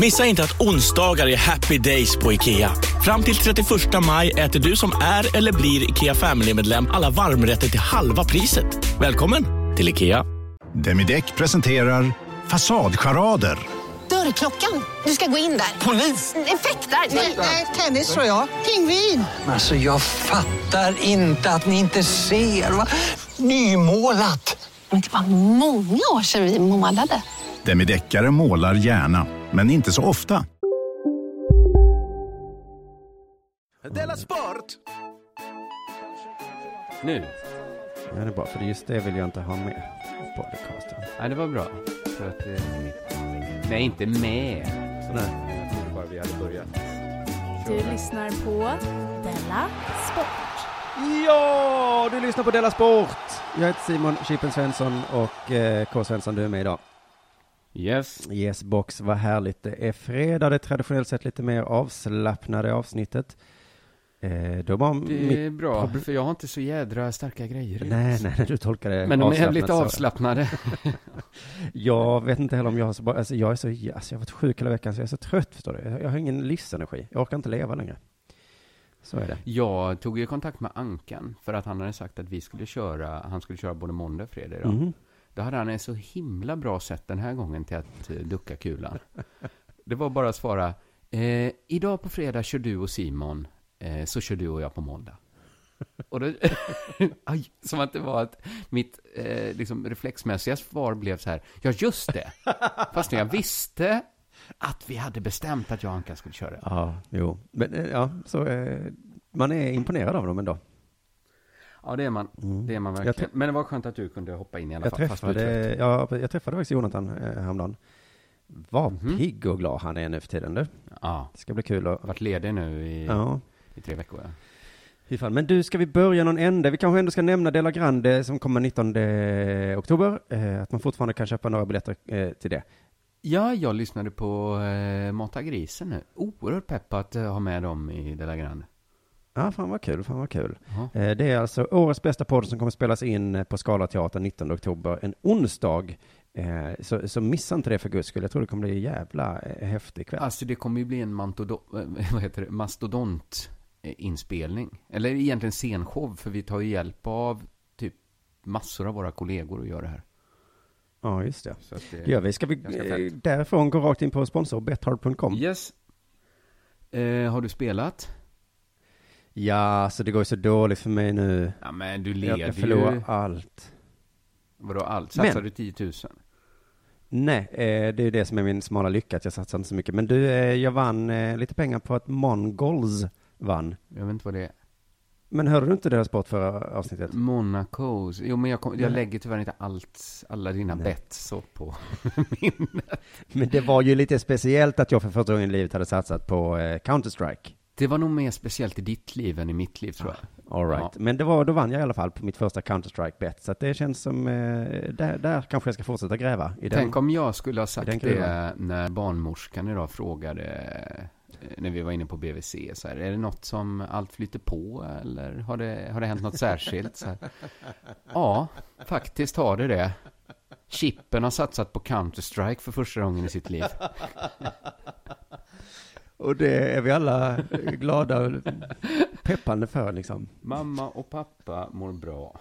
Missa inte att onsdagar är happy days på IKEA. Fram till 31 maj äter du som är eller blir IKEA Family-medlem alla varmrätter till halva priset. Välkommen till IKEA. Demideck presenterar Fasadcharader. Dörrklockan. Du ska gå in där. Polis? Effektar? Nej, tennis tror jag. Pingvin. Alltså jag fattar inte att ni inte ser. Va? Nymålat. Men det var många år sedan vi målade. Demideckare målar gärna, men inte så ofta. Della Sport! Nu? Ja, det är bra, för just det vill jag inte ha med på podcasten. Nej, det var bra. För att det... Nej, inte med. Nej. Jag trodde bara vi hade börjat. Du lyssnar på Della Sport. Ja, du lyssnar på Della Sport! Jag heter Simon Chippen Svensson och eh, K. Svensson, du är med idag. Yes. Yes box, vad härligt. Det är fredag, det är traditionellt sett lite mer avslappnade avsnittet. Eh, då var Det är bra, för jag har inte så jädra starka grejer. Nej, nej, du tolkar det Men de är lite avslappnade. Jag vet inte heller om jag har så bra, alltså jag är så, alltså jag har varit sjuk hela veckan så jag är så trött förstår du. Jag, har ingen livsenergi, jag orkar inte leva längre. Så är det. Jag tog ju kontakt med Ankan för att han hade sagt att vi skulle köra, han skulle köra både måndag och fredag idag. Mhm. Då hade han ett så himla bra sätt den här gången till att eh, ducka kulan. Det var bara att svara, eh, idag på fredag kör du och Simon, eh, så kör du och jag på måndag. Och då, aj, som att det var att mitt eh, liksom reflexmässiga svar blev så här, ja just det, fast jag visste att vi hade bestämt att jag och Ankan skulle köra. Ja, jo. Men eh, ja, så eh, man är imponerad av dem ändå. Ja, det är man. Det är man verkligen. Men det var skönt att du kunde hoppa in i alla Jag fall. träffade, ja, jag träffade faktiskt Jonathan eh, häromdagen. Vad Mhm. pigg och glad han är nu för tiden du. Ja, Det ska bli kul att... varit ledig nu i, Ja, i tre veckor. Ja. Men du, ska vi börja någon ände? Vi kanske ändå ska nämna Dela Grande som kommer 19 oktober. Eh, att man fortfarande kan köpa några biljetter eh, till det. ja, jag lyssnade på eh, Mata grisen nu. Oerhört pepp på att ha med dem i Della Grande. Ja, fan vad kul, fan vad kul. Jaha. Eh, det är alltså årets bästa podd som kommer spelas in eh, på Skala Teatern 19 oktober, en onsdag. Eh, så, så missa inte det för guds skull. Jag tror det kommer bli en jävla häftig kväll. Alltså, det kommer ju bli en det? mastodont inspelning. Eller egentligen scenshow, för vi tar ju hjälp av typ massor av våra kollegor att göra det här. Ja, just det. Så att det, Gör vi. Ska vi därifrån gå rakt in på sponsor bethard.com? Yes. Eh, har du spelat? Ja, så det går ju så dåligt för mig nu. Ja, men du leder jag förlorar ju. allt. Vadå allt? Satsar Men- du 10 000? Nej, eh, det är ju det som är min smala lycka, att jag satsar inte så mycket. Men du, eh, jag vann eh, lite pengar på att Mongols vann. Jag vet inte vad det är. Men hörde du inte deras sport förra avsnittet? Monacos. Jo, men jag, kom, jag lägger tyvärr inte allt, alla dina Nej. bett så på minnet. Men det var ju lite speciellt att jag för första gången i livet hade satsat på Counter-Strike. Det var nog mer speciellt i ditt liv än i mitt liv, tror jag. All right. Ja. Men det var, då vann jag i alla fall på mitt första Counter-Strike-bet. Så det känns som, eh, där, där kanske jag ska fortsätta gräva. I den. Tänk om jag skulle ha sagt det när barnmorskan idag frågade, eh, när vi var inne på BVC, så här, är det något som allt flyter på eller har det, har det hänt något särskilt? Så här. Ja, faktiskt har det det. Chippen har satsat på Counter-Strike för första gången i sitt liv. Och det är vi alla glada och peppande för liksom. Mamma och pappa mår bra.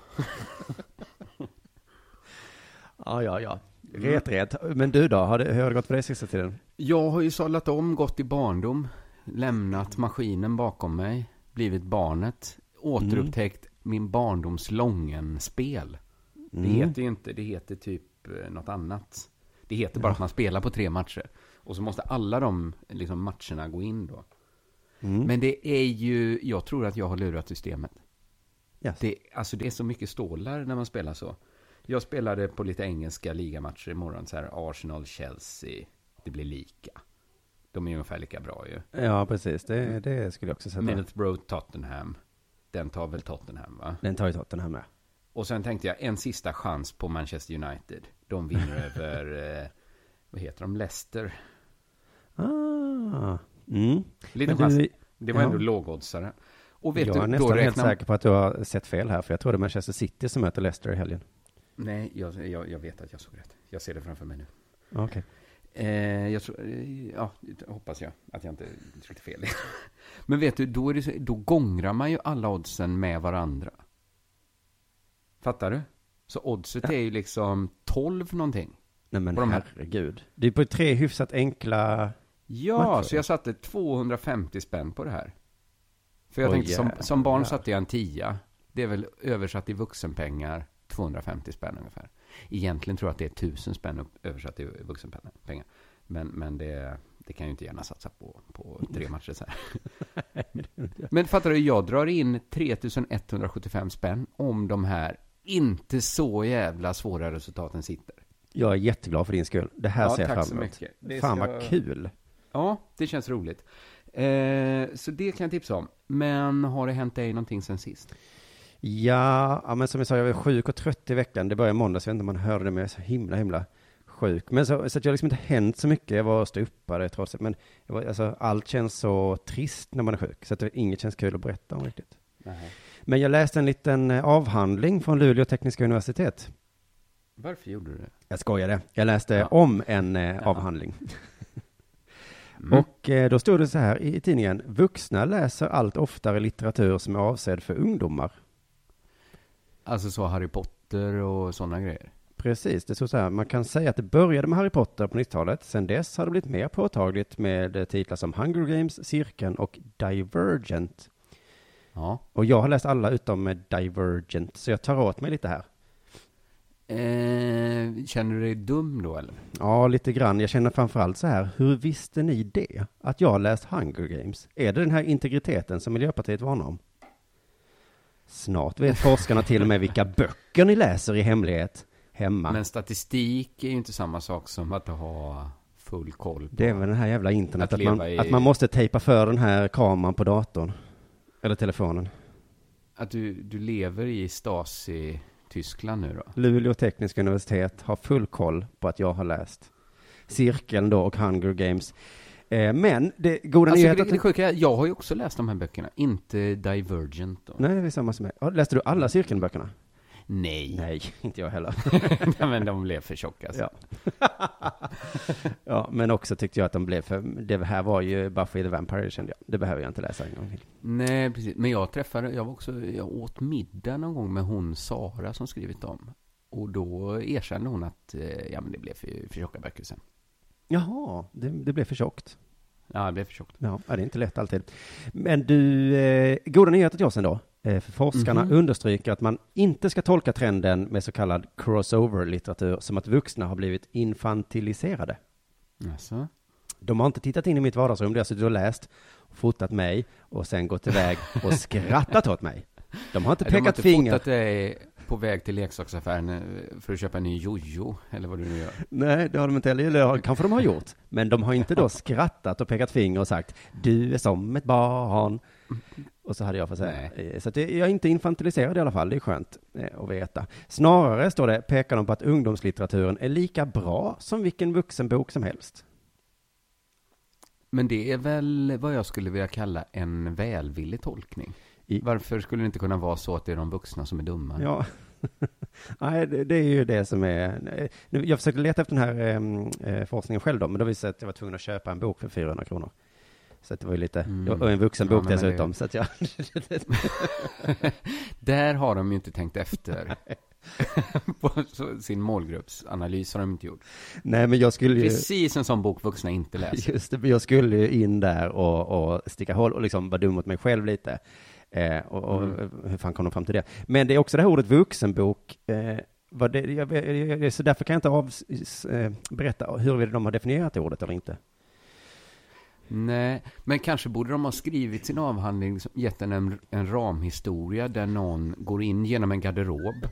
Ja, ja, ja. Ret, ret. Men du då, har det, hur har det gått för dig sista tiden? Jag har ju sållat om, gått i barndom, lämnat maskinen bakom mig, blivit barnet, återupptäckt min barndoms Lången-spel. Det Mm. heter ju inte, det heter typ eh, något annat. Det heter bara Ja. att man spelar på tre matcher. Och så måste alla de liksom, matcherna gå in då. Mm. Men det är ju, jag tror att jag har lurat systemet. Yes. Det, alltså det är så mycket stålar när man spelar så. Jag spelade på lite engelska ligamatcher imorgon, så här Arsenal, Chelsea, det blir lika. De är ungefär lika bra ju. Ja, precis. Det, det skulle jag också sätta. Middlesbrough, Tottenham. Den tar väl Tottenham, va? Den tar ju Tottenham med. Och sen tänkte jag en sista chans på Manchester United. De vinner över, eh, vad heter de, Leicester. Ah. Mm. Lite chans. Det var ja. ändå lågoddsare. Och vet jag du, är nästan helt räknar säker på att du har sett fel här, för jag tror det är Manchester City som möter Leicester i helgen. Nej, jag, jag, jag vet att jag såg rätt. Jag ser det framför mig nu. Okej. Eh, jag tror, eh, ja, hoppas jag att jag inte tryckte fel. Men vet du, då, är det så, då gångrar man ju alla oddsen med varandra. Fattar du? Så oddset är ju liksom 12 någonting. Nej men de här. herregud. Det är på tre hyfsat enkla... Ja, så jag satte 250 spänn på det här. För jag Oj, tänkte, som, jävlar. som barn satte jag en tia. Det är väl översatt i vuxenpengar 250 spänn ungefär. Egentligen tror jag att det är 1000 spänn översatt i vuxenpengar. Men, men det, det kan jag ju inte gärna satsa på, på tre matcher så här. Men fattar du, jag drar in 3175 spänn om de här inte så jävla svåra resultaten sitter. Jag är jätteglad för din skull. Det här Ja, ser jag fram så emot. mycket. Det Fan ska- vad kul. Ja, det känns roligt. Eh, så det kan jag tipsa om. Men har det hänt dig någonting sen sist? Ja, ja, men som jag sa, jag var sjuk och trött i veckan. Det började i måndags, jag vet inte om man hörde det, men jag är så himla, himla sjuk. Men så, så att jag liksom inte hänt så mycket. Jag var ståuppare trots det, men var, alltså, allt känns så trist när man är sjuk, så att det, inget känns kul att berätta om riktigt. Men jag läste en liten eh, avhandling från Luleå tekniska universitet. Varför gjorde du det? Jag skojade. Jag läste om en eh, avhandling. Mm. Och eh, då stod det så här i, tidningen. Vuxna läser allt oftare litteratur som är avsedd för ungdomar. Alltså så Harry Potter och sådana grejer? Precis, det stod så här. Man kan säga att det började med Harry Potter på 90-talet. Sen dess har det blivit mer påtagligt med eh, titlar som Hunger Games, Cirkeln och Divergent. Ja. Och jag har läst alla utom med Divergent, så jag tar åt mig lite här. Eh, känner du dig dum då eller? Ja, lite grann. Jag känner framförallt så här, hur visste ni det? Att jag läst Hunger Games? Är det den här integriteten som Miljöpartiet varnar om? Snart vet forskarna till och med vilka böcker ni läser i hemlighet hemma. Men statistik är ju inte samma sak som att ha full koll på. Det är väl den här jävla internet, Att att, man, i- att man måste tejpa för den här kameran på datorn. Eller telefonen. Att du, du lever i Stasi-Tyskland nu då? Luleå tekniska universitet har full koll på att jag har läst Cirkeln då och Hunger Games. Eh, men det goda Alltså, nyheten... det, det sjuka är, jag har ju också läst de här böckerna, inte Divergent då. Nej, det är samma som mig. Ja, Läste du alla Cirkeln-böckerna? Nej. Nej, inte jag heller. Nej, men de blev för tjocka. Alltså. Ja. ja, men också tyckte jag att de blev för, det här var ju Buffy the Vampire kände jag. Det behöver jag inte läsa en gång till. Nej, precis. Men jag träffade, jag var också, jag åt middag någon gång med hon Sara som skrivit dem. Och då erkände hon att, eh, ja men det blev för, för tjocka böcker sen. Jaha, det, det blev för tjockt. Ja, det blev för tjockt. Ja, ja, det är inte lätt alltid. Men du, eh, goda nyheter till oss ändå. Eh, för forskarna Mhm. understryker att man inte ska tolka trenden med så kallad crossover-litteratur som att vuxna har blivit infantiliserade. Alltså. De har inte tittat in i mitt vardagsrum där jag suttit och läst, fotat mig och sen gått iväg och skrattat åt mig. De har inte De har pekat inte finger. fotat dig på väg till leksaksaffären eh, för att köpa en ny jojo, eller vad du nu gör. Nej, det har de inte heller. Eller kanske de har gjort. Men de har inte då skrattat och pekat finger och sagt du är som ett barn. Och så hade jag fått säga. Eh, Så att jag är inte infantiliserad i alla fall. Det är skönt eh, att veta. Snarare står det, pekar de på att ungdomslitteraturen är lika bra som vilken vuxenbok som helst. Men det är väl vad jag skulle vilja kalla en välvillig tolkning. Varför skulle det inte kunna vara så att det är de vuxna som är dumma? Ja. Nej, det, är ju det som är... nu- Jag försökte leta efter den här eh, forskningen själv då, men då visade det sig att jag var tvungen att köpa en bok för 400 kronor. Så det var ju lite, Mm. och en vuxenbok Ja, dessutom, det- så att jag... Där har de ju inte tänkt efter. På sin målgruppsanalys har de inte gjort. Nej, men jag skulle ju... Precis en sån bok vuxna inte läser. Just det, men jag skulle ju in där och, och sticka hål och liksom vara dum mot mig själv lite. Eh, och och Mm. hur fan kom de fram till det? Men det är också det här ordet vuxenbok. Eh, det, jag, jag, jag, så därför kan jag inte av, eh, berätta huruvida de har definierat det ordet eller inte. Nej, men kanske borde de ha skrivit sin avhandling, som gett den en, en ramhistoria där någon går in genom en garderob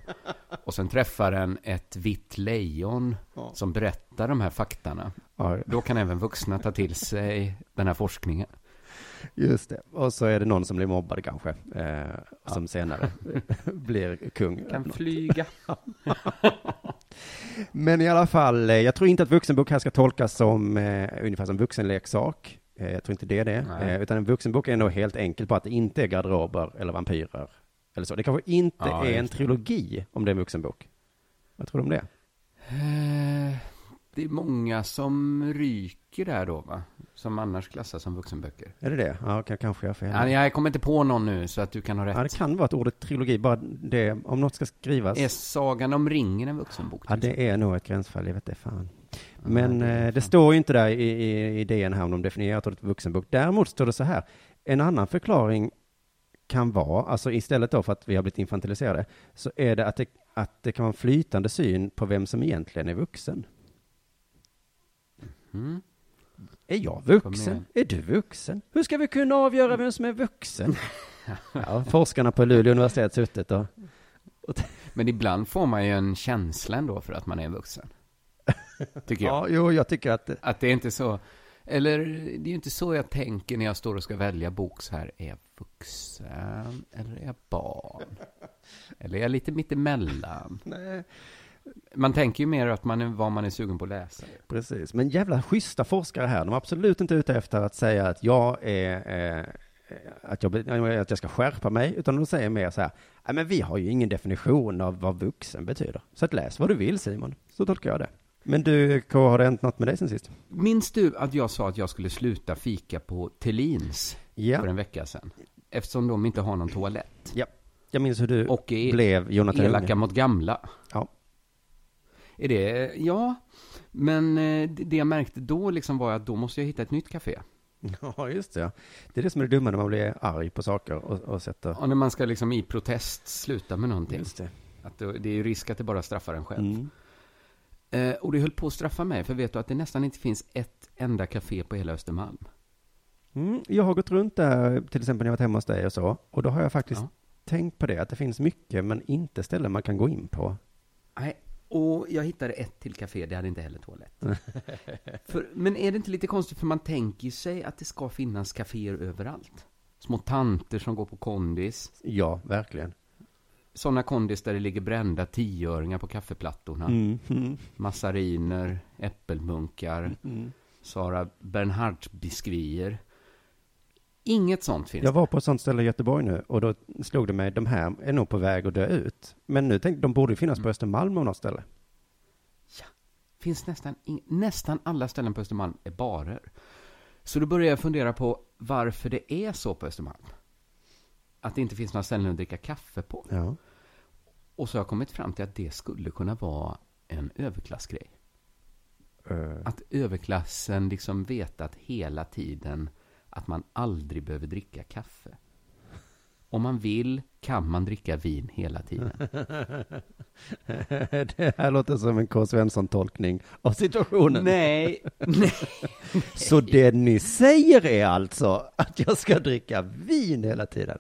Och sen träffar den ett vitt lejon Ja. som berättar de här faktarna. Ja, Då kan även vuxna ta till sig den här forskningen. just det. Och så är det någon som blir mobbad kanske, eh, som senare blir kung. Kan flyga. Men i alla fall, eh, jag tror inte att vuxenbok här ska tolkas som eh, ungefär som vuxenleksak. Eh, jag tror inte det är det. Nej. Eh, utan en vuxenbok är nog helt enkelt på att det inte är garderober eller vampyrer. Eller så. Det kanske inte Ja, är en trilogi om det är en vuxenbok. Vad tror du om det? Eh, Det är många som ryker där då, va? Som annars klassas som vuxenböcker. Är det det? Ja, kan, kanske jag har fel. Ja, jag kommer inte på någon nu, så att du kan ha rätt. Ja, det kan vara att ordet trilogi, bara det, om något ska skrivas. Är Sagan om ringen en vuxenbok? Ja, det är nog ett gränsfall, jag vet det fan. Men eh, det står ju inte där i, i idén här om de definierat ordet vuxenbok. Däremot står det så här, en annan förklaring kan vara, alltså istället då för att vi har blivit infantiliserade, så är det att det, att det kan vara en flytande syn på vem som egentligen är vuxen. Mm. Är jag vuxen? Är du vuxen? Hur ska vi kunna avgöra vem som är vuxen? ja, forskarna på Luleå universitet suttit och... Men ibland får man ju en känsla ändå för att man är vuxen. Tycker jag. Ja, jo, jag tycker att... Att det är inte så, eller det är ju inte så jag tänker när jag står och ska välja bok så här. Är jag vuxen eller är jag barn? Eller är jag lite mittemellan? Nej. Man tänker ju mer att man är, vad man är sugen på att läsa. Precis, men jävla schyssta forskare här. De är absolut inte ute efter att säga att jag är, eh, att, jag, att jag ska skärpa mig, utan de säger mer så här, "Nej, men vi har ju ingen definition av vad vuxen betyder. Så att läs vad du vill Simon, så tolkar jag det. Men du, K, har det hänt något med dig sen sist? Minns du att jag sa att jag skulle sluta fika på Tellins Ja. för en vecka sedan? Eftersom de inte har någon toalett. Ja, jag minns hur du Och blev Jonathan elaka Unge. mot gamla. Ja. Är det, ja, men eh, det jag märkte då liksom var att då måste jag hitta ett nytt café. Ja, just det. Ja. Det är det som är det dumma när man blir arg på saker och, och sätter... Och när man ska liksom i protest sluta med någonting. Just det. Att det är ju risk att det bara straffar en själv. Mm. Eh, och det höll på att straffa mig, för vet du att det nästan inte finns ett enda café på hela Östermalm? Mm, jag har gått runt där, till exempel när jag varit hemma hos dig och så, och då har jag faktiskt Ja. tänkt på det, att det finns mycket, men inte ställen man kan gå in på. Nej, och jag hittade ett till café, det hade inte heller toalett. för, men är det inte lite konstigt, för man tänker sig att det ska finnas kaféer överallt. Små tanter som går på kondis. Ja, verkligen. Sådana kondis där det ligger brända tioöringar på kaffeplattorna. Mm, mm, Massariner, äppelmunkar, mm. Sara Bernhardt-biskvier. Inget sånt finns Jag var på ett sånt ställe i Göteborg nu, och då slog det mig, de här är nog på väg att dö ut. Men nu tänkte de borde finnas på Östermalm på något ställe. finns nästan, nästan alla ställen på Östermalm är barer. Så då börjar jag fundera på varför det är så på Östermalm. Att det inte finns några ställen att dricka kaffe på. Ja. Och så har jag kommit fram till att det skulle kunna vara en överklassgrej. Eh, Att överklassen liksom vetat hela tiden att man aldrig behöver dricka kaffe. Om man vill kan man dricka vin hela tiden. det här låter som en K. Svensson-tolkning av situationen. Nej, nej. Så det ni säger är alltså att jag ska dricka vin hela tiden?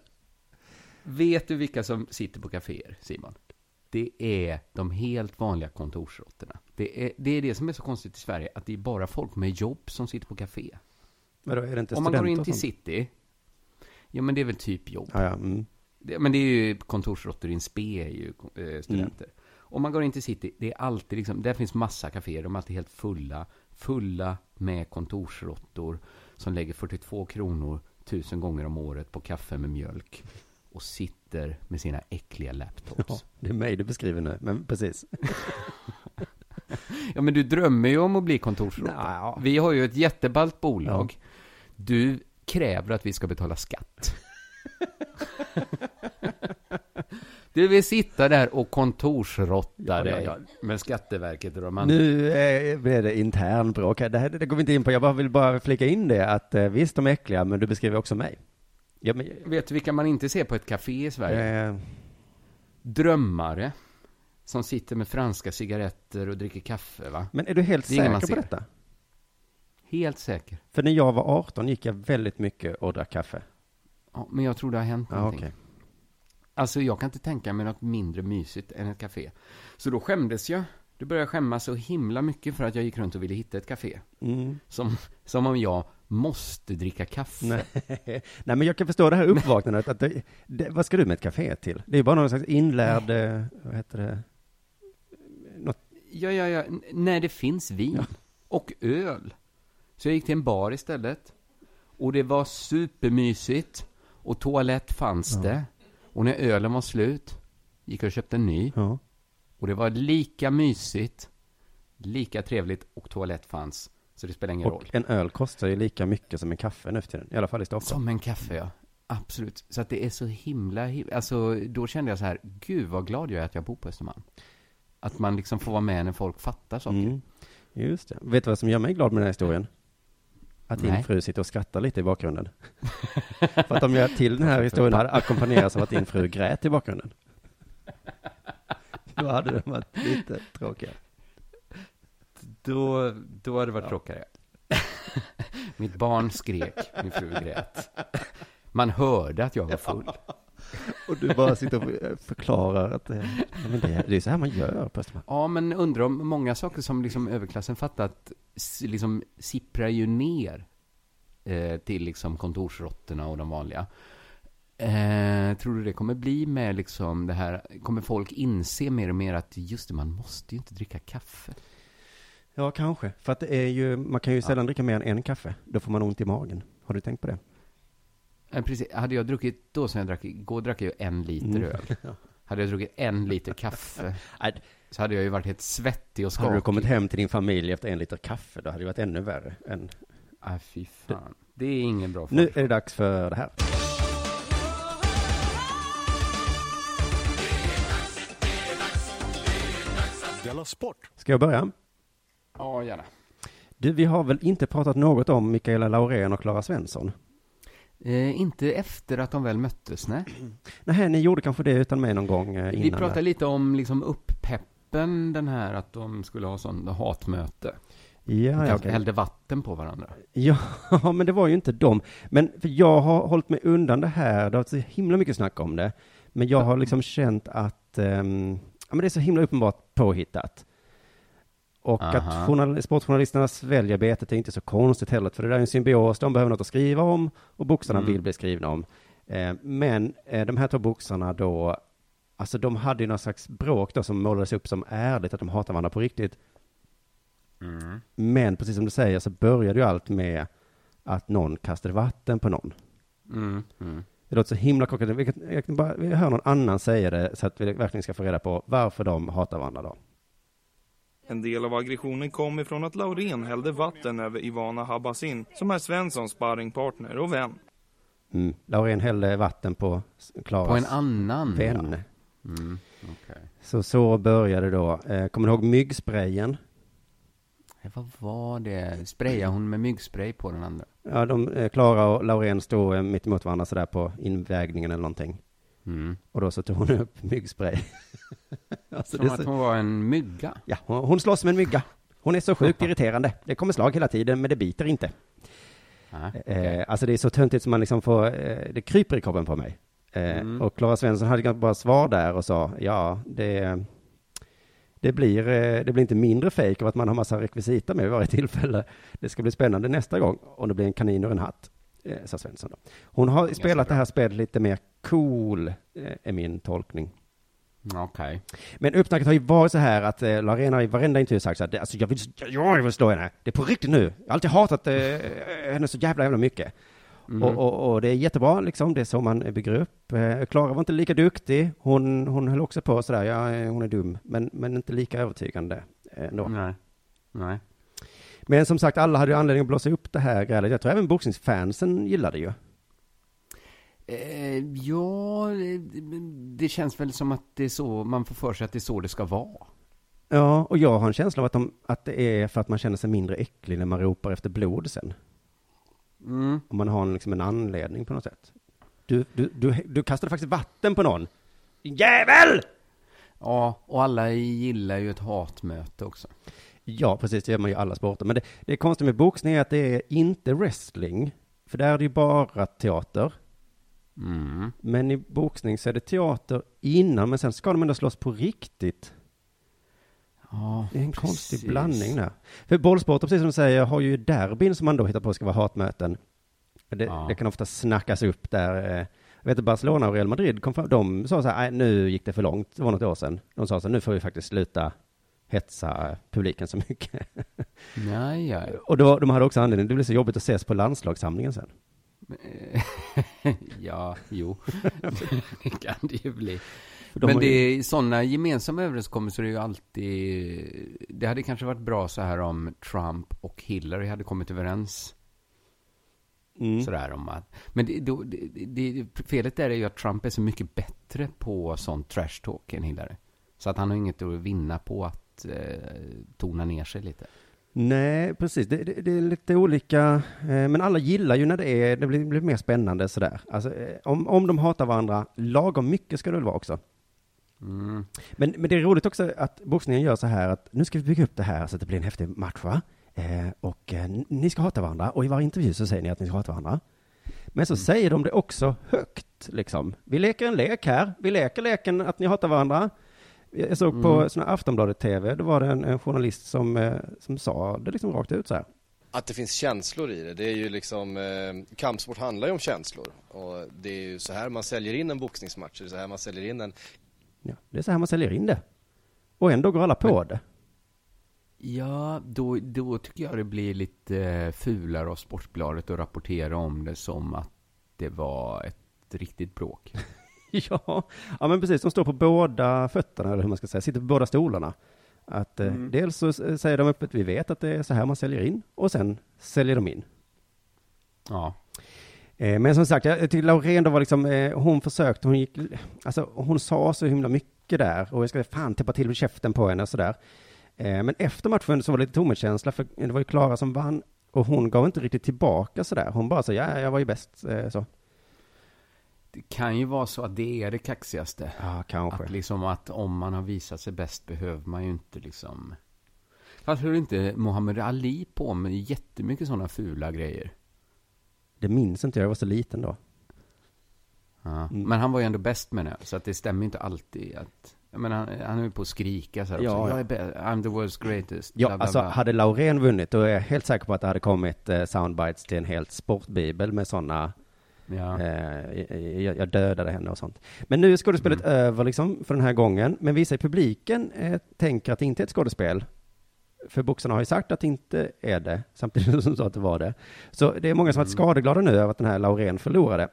Vet du vilka som sitter på kaféer, Simon? Det är de helt vanliga kontorsråttorna. Det är, det är det som är så konstigt i Sverige, att det är bara folk med jobb som sitter på kafé. Men då är det inte Om man går in till city, ja men det är väl typ jobb. Ja, ja, mm. Det, men det är ju kontorsråttor i en spe, är ju eh, studenter. Om man går in till city, det är alltid liksom, där finns massa kaféer, de är alltid helt fulla. Fulla med kontorsråttor som lägger 42 kronor tusen gånger om året på kaffe med mjölk. Och sitter med sina äckliga laptops. Ja, det är mig du beskriver nu, men precis. Ja, men du drömmer ju om att bli kontorsråtta. Ja. Vi har ju ett jätteballt bolag. Du kräver att vi ska betala skatt. du vill sitta där och kontorsråtta Ja, dig ja, med Skatteverket och de andra. Nu eh, blir det intern bråk här. Det, här, det går vi inte in på. Jag bara vill bara flika in det att eh, visst, de är äckliga, men du beskriver också mig. Ja, men, Vet du vilka man inte ser på ett café i Sverige? eh, Drömmare. Som sitter med franska cigaretter och dricker kaffe, va? men är du helt Det säker på detta? Helt säker. För när jag var 18 gick jag väldigt mycket och drack kaffe. Ja, men jag tror det har hänt Ja, någonting. okej. Alltså jag kan inte tänka mig något mindre mysigt än ett café. Så då skämdes jag. Då började jag skämmas så himla mycket för att jag gick runt och ville hitta ett café. Mm. Som, som om jag måste dricka kaffe. Nej. Nej, men jag kan förstå det här uppvaknandet. Att det, det, vad ska du med ett café till? Det är bara någon slags inlärd, eh, vad heter det? Ja, ja, ja. N- När det finns vin och öl. Så jag gick till en bar istället. Och det var supermysigt. Och toalett fanns Ja. det. Och när ölen var slut gick jag och köpte en ny. Ja. Och det var lika mysigt, lika trevligt och toalett fanns. Så det spelar ingen roll. Och en öl kostar ju lika mycket som en kaffe nu för tiden. I alla fall i Stockholm. Som en kaffe, ja. Absolut. Så att det är så himla, himla... Alltså, då kände jag så här, gud vad glad jag är att jag bor på Östermalm. Att man liksom får vara med när folk fattar saker. Mm. Just det. Vet du vad som gör mig glad med den här historien? Att din Nej. fru sitter och skrattar lite i bakgrunden. För att om jag till den här historien hade ackompanjerats av att din fru grät i bakgrunden. Då hade det varit lite tråkigare. Då, då hade det varit tråkigare. Mitt barn skrek, min fru grät. Man hörde att jag var full. Och du bara sitter och förklarar att det, ja, men det, det är så här man gör på Östermalm. Ja, men undrar om många saker som liksom överklassen fattat liksom sipprar ju ner eh, till liksom kontorsråttorna och de vanliga. Eh, tror du det kommer bli med liksom det här, kommer folk inse mer och mer att just det, man måste ju inte dricka kaffe. Ja, kanske. För att det är ju, man kan ju sällan dricka mer än en kaffe. Då får man ont i magen. Har du tänkt på det? Eh, precis, hade jag druckit, då som jag drack, igår drack jag ju en liter Mm. öl. Hade jag druckit en liter kaffe, så hade jag ju varit helt svettig och skakig. Hade du kommit hem till din familj efter en liter kaffe, då hade det varit ännu värre än... Ah, fy fan. Det är ingen bra Nu är det dags för det här. Della Sport! Ska jag börja? Ja, gärna. Du, vi har väl inte pratat något om Mikaela Laurén och Klara Svensson? Eh, inte efter att de väl möttes, nej. Nej, ni gjorde kanske det utan mig någon gång eh, innan. Vi pratade där. lite om liksom upppeppen, den här att de skulle ha sån hatmöte. Ja, ja, okej. hällde vatten på varandra. Ja, men det var ju inte dem. Men för jag har hållit mig undan det här. Det har varit så himla mycket snack om det. Men jag har liksom känt att ehm, ja, men det är så himla uppenbart påhittat. Och Aha. att journal- sportjournalisterna sväljer betet är inte så konstigt heller, för det där är en symbios, de behöver något att skriva om och boxarna Mm. vill bli skrivna om. Eh, men eh, de här två boxarna då, alltså de hade ju någon slags bråk då som målades upp som ärligt, att de hatar varandra på riktigt. Mm. Men precis som du säger så började ju allt med att någon kastade vatten på någon. Mm. Mm. Det låter så himla korkat. Jag kan bara, vi hör någon annan säga det så att vi verkligen ska få reda på varför de hatar varandra då. En del av aggressionen kom ifrån att Laurén hällde vatten över Ivana Habbasin, som är Svenssons sparringpartner och vän. Mm. Laurén hällde vatten på Klaras På en annan, vän. ja. Mm. Okej. Så så började det då. Eh, kommer du ihåg myggsprayen? Vad var det? Sprayade hon med myggspray på den andra? Ja, de, eh, Klara och Laurén stod eh, mitt emot varandra sådär på invägningen eller någonting. Mm. Och då så tog hon upp myggspray. alltså, Som att så- hon var en mygga? Ja, hon, hon slåss med en mygga. Hon är så sjukt irriterande. Det kommer slag hela tiden, men det biter inte. Nej, Eh, alltså det är så töntigt som man liksom får, eh, det kryper i kroppen på mig. Eh, Mm. Och Klara Svensson hade ganska bra svar där och sa, ja, det, det, blir, eh, det blir inte mindre fejk av att man har massa rekvisita med vid varje tillfälle. Det ska bli spännande nästa gång om det blir en kanin ur en hatt, eh, sa Svensson. Då. Hon har spelat det här spelet lite mer cool, eh, är min tolkning. Okej. Men uppsnacket har ju varit så här att eh, Lorena har i varenda intervju sagt så här, alltså jag vill, jag vill slå henne, det är på riktigt nu. Jag har alltid hatat eh, henne så jävla jävla mycket. Mm. Och, och, och det är jättebra liksom, det är så man bygger upp. Eh, Klara var inte lika duktig, hon, hon höll också på sådär, ja eh, hon är dum, men, men inte lika övertygande eh, ändå. Nej. Nej. Men som sagt, alla hade ju anledning att blåsa upp det här grälet. Jag tror även boxningsfansen gillade ju. Eh, ja, det, känns väl som att det är så, man får för sig att det är så det ska vara. Ja, och jag har en känsla av att, de, att det är för att man känner sig mindre äcklig när man ropar efter blod sen. Mm. Om man har liksom en anledning på något sätt. Du, du, du, du kastade faktiskt vatten på någon. Jävel! Ja, och alla gillar ju ett hatmöte också. Ja, precis, det gör man ju i alla sporter. Men det, det konstiga med boxning är att det är inte wrestling. För där är det ju bara teater. Mm. Men i boxning så är det teater innan, men sen ska de ändå slåss på riktigt. Ja, Det är en precis. konstig blandning där. För bollsporter, precis som du säger, har ju derbyn som man då hittar på ska vara hatmöten. Det, Ja. det kan ofta snackas upp där. eh, Jag vet att Barcelona och Real Madrid kom fram, de sa så här, "Nej, nu gick det för långt, det var något år sedan. De sa så här, nu får vi faktiskt sluta hetsa publiken så mycket. Ja, ja. Och då, de hade också anledning, det blev så jobbigt att ses på landslagssamlingen sen. ja, jo. det kan det ju bli. de Men det ju- är sådana gemensamma överenskommelser är ju alltid... Det hade kanske varit bra så här om Trump och Hillary hade kommit överens. Mm. Sådär om att... Men det, då, det, det, felet där är ju att Trump är så mycket bättre på sånt trash talk än Hillary. Så att han har inget att vinna på att eh, tona ner sig lite. Nej, precis. Det, det, det är lite olika, eh, men alla gillar ju när det är, det blir, blir mer spännande sådär. Alltså, eh, om, om de hatar varandra, lagom mycket ska det väl vara också. Mm. Men, men det är roligt också att boxningen gör så här att nu ska vi bygga upp det här så att det blir en häftig match va? Eh, och eh, ni ska hata varandra och i varje intervju så säger ni att ni ska hata varandra. Men så säger de det också högt liksom. Vi leker en lek här. Vi leker leken att ni hatar varandra. Jag såg på Mm. sån här Aftonbladet-TV, då var det en, en journalist som, eh, som sa det liksom rakt ut så här. Att det finns känslor i det. Det är ju liksom, eh, kampsport handlar ju om känslor. Och det är ju så här man säljer in en boxningsmatch. Det är så här man säljer in en... Ja, det är så här man säljer in det. Och ändå går alla på det. Ja, då, då tycker jag det blir lite eh, fulare av Sportbladet att rapportera om det som att det var ett riktigt bråk. ja, ja, men precis. De står på båda fötterna, eller hur man ska säga, sitter på båda stolarna. Att eh, Mm. dels så säger de öppet, vi vet att det är så här man säljer in, och sen säljer de in. Ja. Eh, men som sagt, jag tycker Laurén då var liksom, eh, hon försökte, hon gick, alltså hon sa så himla mycket där, och jag ska fan täppa till käften på henne och sådär. Eh, men efter matchen så var det lite tomhetskänsla, för det var ju Klara som vann, och hon gav inte riktigt tillbaka sådär. Hon bara sa, ja, jag var ju bäst, eh, så. Det kan ju vara så att det är det kaxigaste. Ja, kanske. Att liksom att om man har visat sig bäst behöver man ju inte liksom... Fast höll inte Muhammad Ali på med jättemycket sådana fula grejer? Det minns inte jag, jag var så liten då. Ja. Mm. Men han var ju ändå bäst med det, så att det stämmer inte alltid att... Jag menar, han, han är ju på att skrika så här Ja, också. ja. Jag är I'm the world's greatest. Ja, bla, bla, alltså bla. hade Laurén vunnit, då är jag helt säker på att det hade kommit eh, soundbites till en helt sportbibel med sådana Ja. eh, jag, jag dödade henne och sånt. Men nu är skådespelet över liksom för den här gången, men vissa i publiken eh, tänker att det inte är ett skådespel. För boxarna har ju sagt att det inte är det, samtidigt som de sa att det var det. Så det är många som har varit skadeglada nu över att den här Laurén förlorade.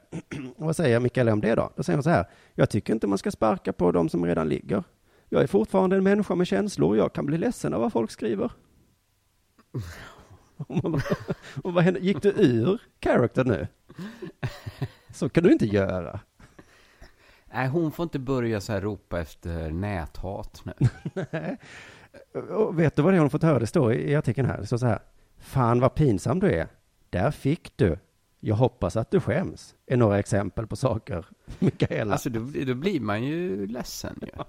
och vad säger Mikael om det då? Då säger han så här, jag tycker inte man ska sparka på de som redan ligger. Jag är fortfarande en människa med känslor och jag kan bli ledsen av vad folk skriver. Och vad hände? Gick du ur character nu? Så kan du inte göra. Nej, hon får inte börja så här ropa efter näthat nu. Nej. Och vet du vad det är hon fått höra? Det står i artikeln här. Det står så här. Fan vad pinsam du är. Där fick du. Jag hoppas att du skäms. Är några exempel på saker. Mikaela. Alltså, då, då blir man ju ledsen ju.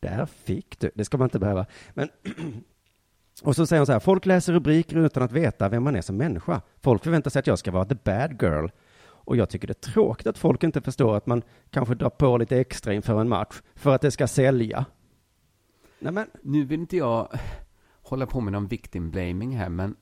Där fick du. Det ska man inte behöva. Men och så säger hon så här. Folk läser rubriker utan att veta vem man är som människa. Folk förväntar sig att jag ska vara the bad girl. Och jag tycker det är tråkigt att folk inte förstår att man kanske drar på lite extra inför en match för att det ska sälja. Nej men, Nu vill inte jag hålla på med någon victim blaming här, men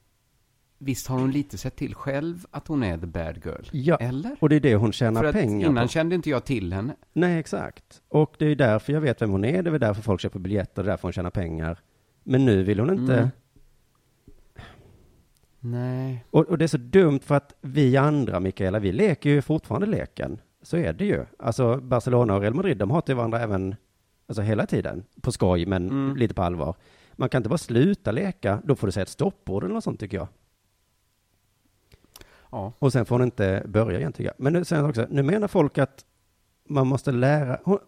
visst har hon lite sett till själv att hon är the bad girl? ja. Eller? Och det är det hon tjänar För att pengar innan på. kände inte jag till henne. Nej, exakt. Och det är därför jag vet vem hon är. Det är därför folk köper biljetter. Det är därför hon tjänar pengar. Men nu vill hon inte. Mm. Nej. Och, och det är så dumt för att vi andra, Mikaela, vi leker ju fortfarande leken. Så är det ju. Alltså Barcelona och Real Madrid, de hatar ju varandra även, alltså hela tiden. På skoj, men Mm. lite på allvar. Man kan inte bara sluta leka, då får du säga ett stoppord eller något sånt tycker jag. Ja. Och sen får hon inte börja igen tycker jag. Men nu hon också, nu menar folk att man måste lära, hon,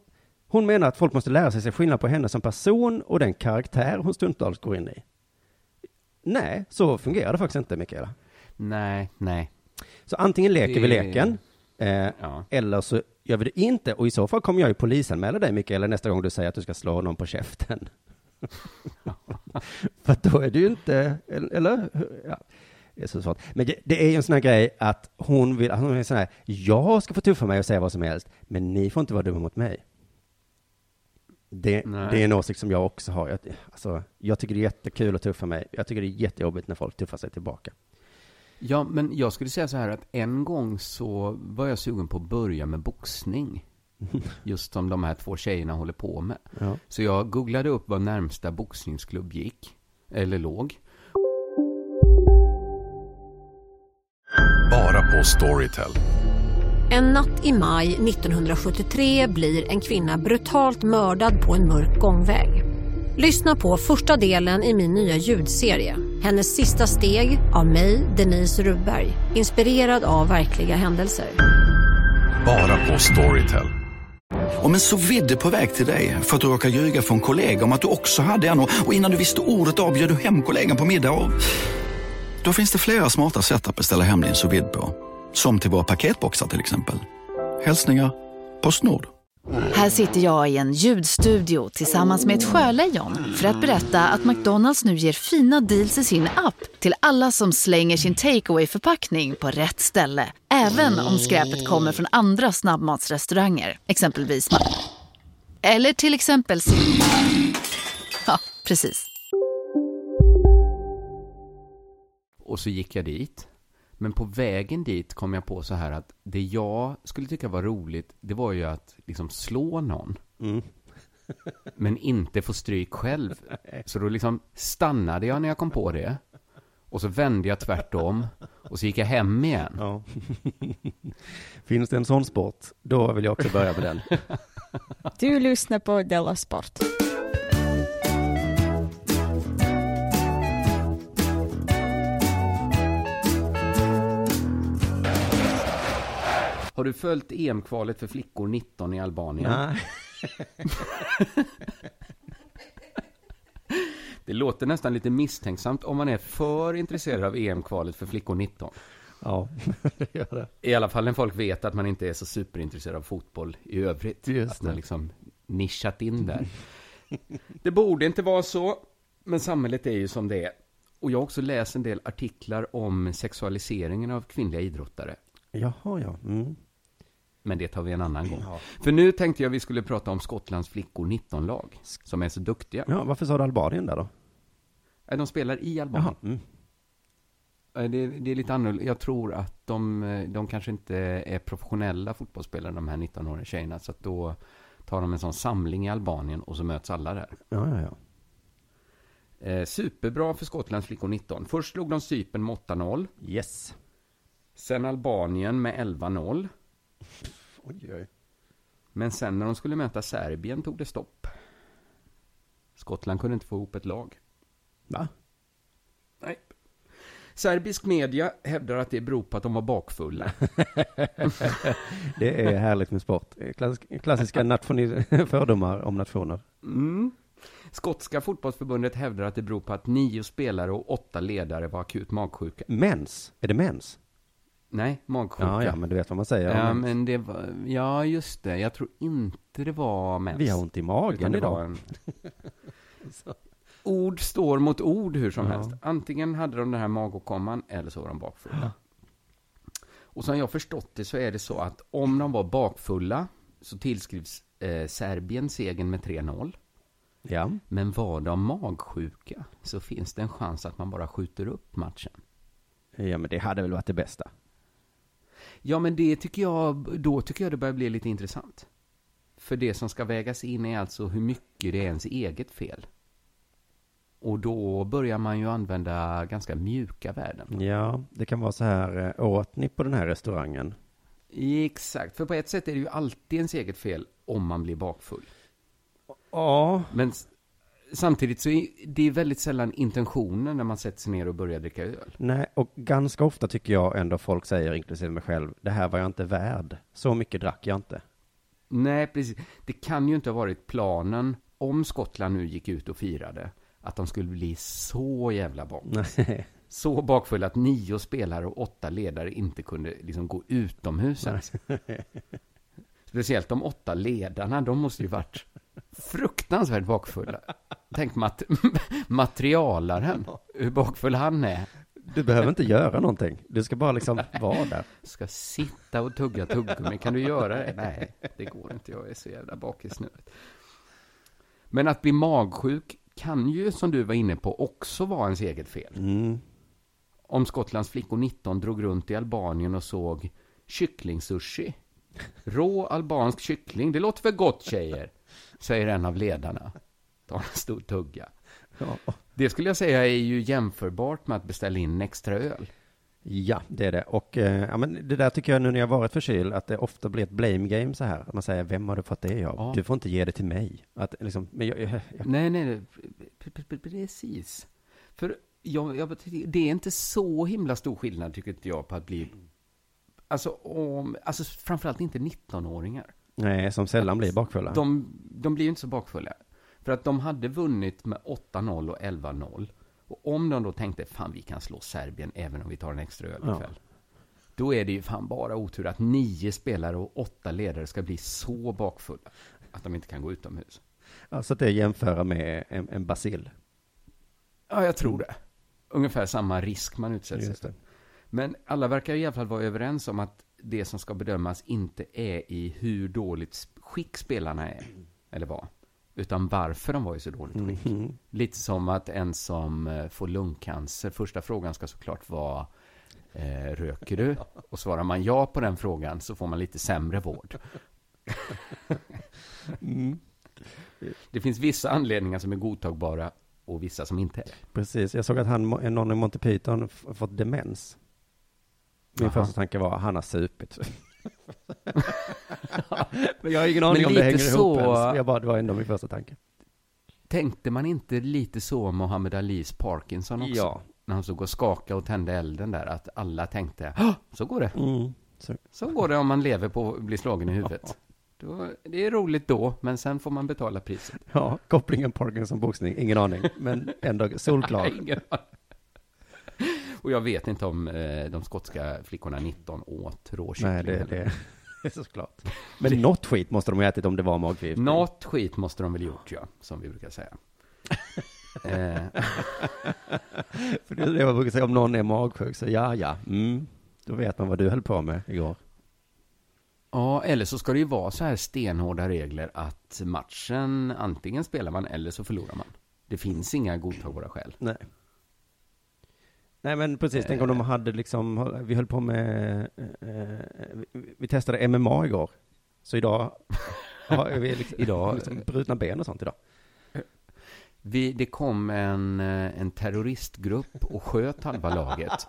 hon menar att folk måste lära sig se skillnad på henne som person och den karaktär hon stundtals går in i. Nej, så fungerar det faktiskt inte, Mikaela. Nej, nej. Så antingen leker vi leken, eh, Ja. eller så gör vi det inte. Och i så fall kommer jag ju polisanmäla dig, Mikaela, nästa gång du säger att du ska slå någon på käften. För då är det ju inte, eller? Ja. Det är så svårt. Men det, det är ju en sån här grej att hon vill, hon är sån här, jag ska få tuffa mig och säga vad som helst, men ni får inte vara dumma mot mig. Det, det är en åsikt som jag också har. Jag, alltså, jag tycker det är jättekul att tuffa mig. Jag tycker det är jättejobbigt när folk tuffar sig tillbaka. Ja, men jag skulle säga så här att en gång så var jag sugen på att börja med boxning. Just som de här två tjejerna håller på med. Ja. Så jag googlade upp var närmsta boxningsklubb gick, eller låg. Bara på Storytel. En natt i maj 1973 blir en kvinna brutalt mördad på en mörk gångväg. Lyssna på första delen i min nya ljudserie. Hennes sista steg av mig, Denise Rubberg. Inspirerad av verkliga händelser. Bara på Storytel. Om en så vidde på väg till dig för att du råkar ljuga från kollega om att du också hade en och och innan du visste ordet av bjöd du hem kollegan på middag och... Då finns det flera smarta sätt att beställa hem din sous vide på. Som till våra paketboxar till exempel. Hälsningar Postnord. Här sitter jag i en ljudstudio tillsammans med ett sjölejon för att berätta att McDonalds nu ger fina deals i sin app till alla som slänger sin takeaway förpackning på rätt ställe. Även om skräpet kommer från andra snabbmatsrestauranger, exempelvis Eller till exempel Ja, precis. Och så gick jag dit. Men på vägen dit kom jag på så här att det jag skulle tycka var roligt, det var ju att liksom slå någon. Mm. men inte få stryk själv. Så då liksom stannade jag när jag kom på det. Och så vände jag tvärtom. Och så gick jag hem igen. Ja. Finns det en sån sport, då vill jag också börja med den. Du lyssnar på Della Sport. Har du följt EM-kvalet för flickor 19 i Albanien? Nej. Det låter nästan lite misstänksamt om man är för intresserad av EM-kvalet för flickor 19. Ja, det gör det. I alla fall när folk vet att man inte är så superintresserad av fotboll i övrigt. Just att man liksom nischat in där. det borde inte vara så, men samhället är ju som det är. Och jag har också läst en del artiklar om sexualiseringen av kvinnliga idrottare. Jaha, ja. Mm. Men det tar vi en annan gång. För nu tänkte jag vi skulle prata om Skottlands flickor 19-lag, som är så duktiga. Ja, varför sa du Albanien där då? Nej, De spelar i Albanien. Mm. Eh, Det, det är lite annorlunda. Jag tror att de, eh, de kanske inte är professionella fotbollsspelare, de här 19-åriga tjejerna. Så att då tar de en sån samling i Albanien och så möts alla där. Ja, ja, ja. Eh, superbra för Skottlands flickor 19. Först slog de Cypern med 8-0. Yes. Sen Albanien med 11-0. Oj, oj. Men sen när de skulle möta Serbien tog det stopp. Skottland kunde inte få ihop ett lag. Va? Nej. Serbisk media hävdar att det beror på att de var bakfulla. Det är härligt med sport. Klass- Klassiska nationi- fördomar om nationer. Mm. Skotska fotbollsförbundet hävdar att det beror på att nio spelare och åtta ledare var akut magsjuka. Mens? Är det mens? Nej, magsjuka. Ja, ja, men du vet vad man säger. Ja, men det var, ja, just det. Jag tror inte det var mens. Vi har ont i magen idag. en- Ord står mot ord hur som Ja. helst. Antingen hade de den här magåkomman eller så var de bakfulla. Och som jag förstått det så är det så att om de var bakfulla så tillskrivs eh, Serbien segern med 3-0. Ja. Men var de magsjuka så finns det en chans att man bara skjuter upp matchen. Ja, men det hade väl varit det bästa. Ja, men det tycker jag, då tycker jag det börjar bli lite intressant. För det som ska vägas in är alltså hur mycket det är ens eget fel. Och då börjar man ju använda ganska mjuka värden. Ja, det kan vara så här, eh, åt ni på den här restaurangen? Exakt, för på ett sätt är det ju alltid ens eget fel om man blir bakfull. Ja. Men samtidigt så är det väldigt sällan intentionen när man sätter sig ner och börjar dricka öl. Nej, och ganska ofta tycker jag ändå folk säger, inklusive mig själv, det här var jag inte värd. Så mycket drack jag inte. Nej, precis. Det kan ju inte ha varit planen om Skottland nu gick ut och firade att de skulle bli så jävla bak. Nej. Så bakfulla att nio spelare och åtta ledare inte kunde liksom gå utomhus ens. Speciellt de åtta ledarna, de måste ju varit fruktansvärt bakfulla. Tänk mat materialaren, hur bakfull han är. Du behöver inte göra någonting. Du ska bara liksom vara där. Ska sitta och tugga tuggummi. Kan du göra det? Nej, det går inte. Jag är så jävla bakis nu. Men att bli magsjuk kan ju, som du var inne på, också vara ens eget fel. Mm. Om Skottlands flickor 19 drog runt i Albanien och såg kycklingsushi. Rå albansk kyckling, det låter för gott tjejer, säger en av ledarna. Tar en stor tugga. Ja. Det skulle jag säga är ju jämförbart med att beställa in en extra öl. Ja, det är det. Och eh, ja, men det där tycker jag nu när jag varit förkyld, att det ofta blir ett blame game så här. Att man säger, vem har du fått det av? Ja. Du får inte ge det till mig. Att, liksom, men jag, jag, jag, Nej, nej, nej. Precis. För jag, jag, det är inte så himla stor skillnad, tycker inte jag, på att bli... Alltså, om, alltså framförallt inte 19-åringar. Nej, som sällan blir bakfulla. De, de blir ju inte så bakfulla. För att de hade vunnit med 8-0 och 11-0. Och om de då tänkte, fan vi kan slå Serbien även om vi tar en extra öl Ja. ikväll. Då är det ju fan bara otur att nio spelare och åtta ledare ska bli så bakfulla att de inte kan gå utomhus. Alltså att det är jämföra med en, en basil. Ja, jag tror det. Ungefär samma risk man utsätts för. Men alla verkar i alla fall vara överens om att det som ska bedömas inte är i hur dåligt skick spelarna är, eller var, utan varför de var i så dåligt skick. Mhm. Lite som att en som eh, får lungcancer, första frågan ska såklart vara eh, röker du? Och svarar man ja på den frågan så får man lite sämre vård. Mm. Det finns vissa anledningar som är godtagbara och vissa som inte är det. Precis, jag såg att han, någon i Monty Python fått demens. Min Jaha. första tanke var, han har supit. Men jag har ingen aning Men om det hänger så- ihop ens. Jag bara, det var ändå min första tanke. Tänkte man inte lite så om Muhammad Alis Parkinson också? Ja. När han såg och skaka och tände elden där, att alla tänkte, "Hå, så går det. Mm. Så, Så går det om man lever på att bli slagen i huvudet. Då, det är roligt då, men sen får man betala priset. ja, kopplingen Parkinson-boxning, ingen aning. Men ändå solklar. Ingen aning. Och jag vet inte om eh, de skotska flickorna 19 åt råkyckling. Nej, det, det är såklart. Men något skit måste de ha ätit om det var magförgiftning. Något skit måste de väl gjort, ja, som vi brukar säga. eh, För det är det jag brukar säga, om någon är magsjuk, så ja, ja, mm, då vet man vad du höll på med igår. ja, eller så ska det ju vara så här stenhårda regler att matchen, antingen spelar man eller så förlorar man. Det finns inga godtagbara skäl. Nej. Nej men precis, tänk om de hade liksom, vi höll på med, eh, vi, vi testade MMA igår. Så idag har vi liksom, Idag- liksom brutna ben och sånt idag. Vi, det kom en, eh, en terroristgrupp och sköt halva laget.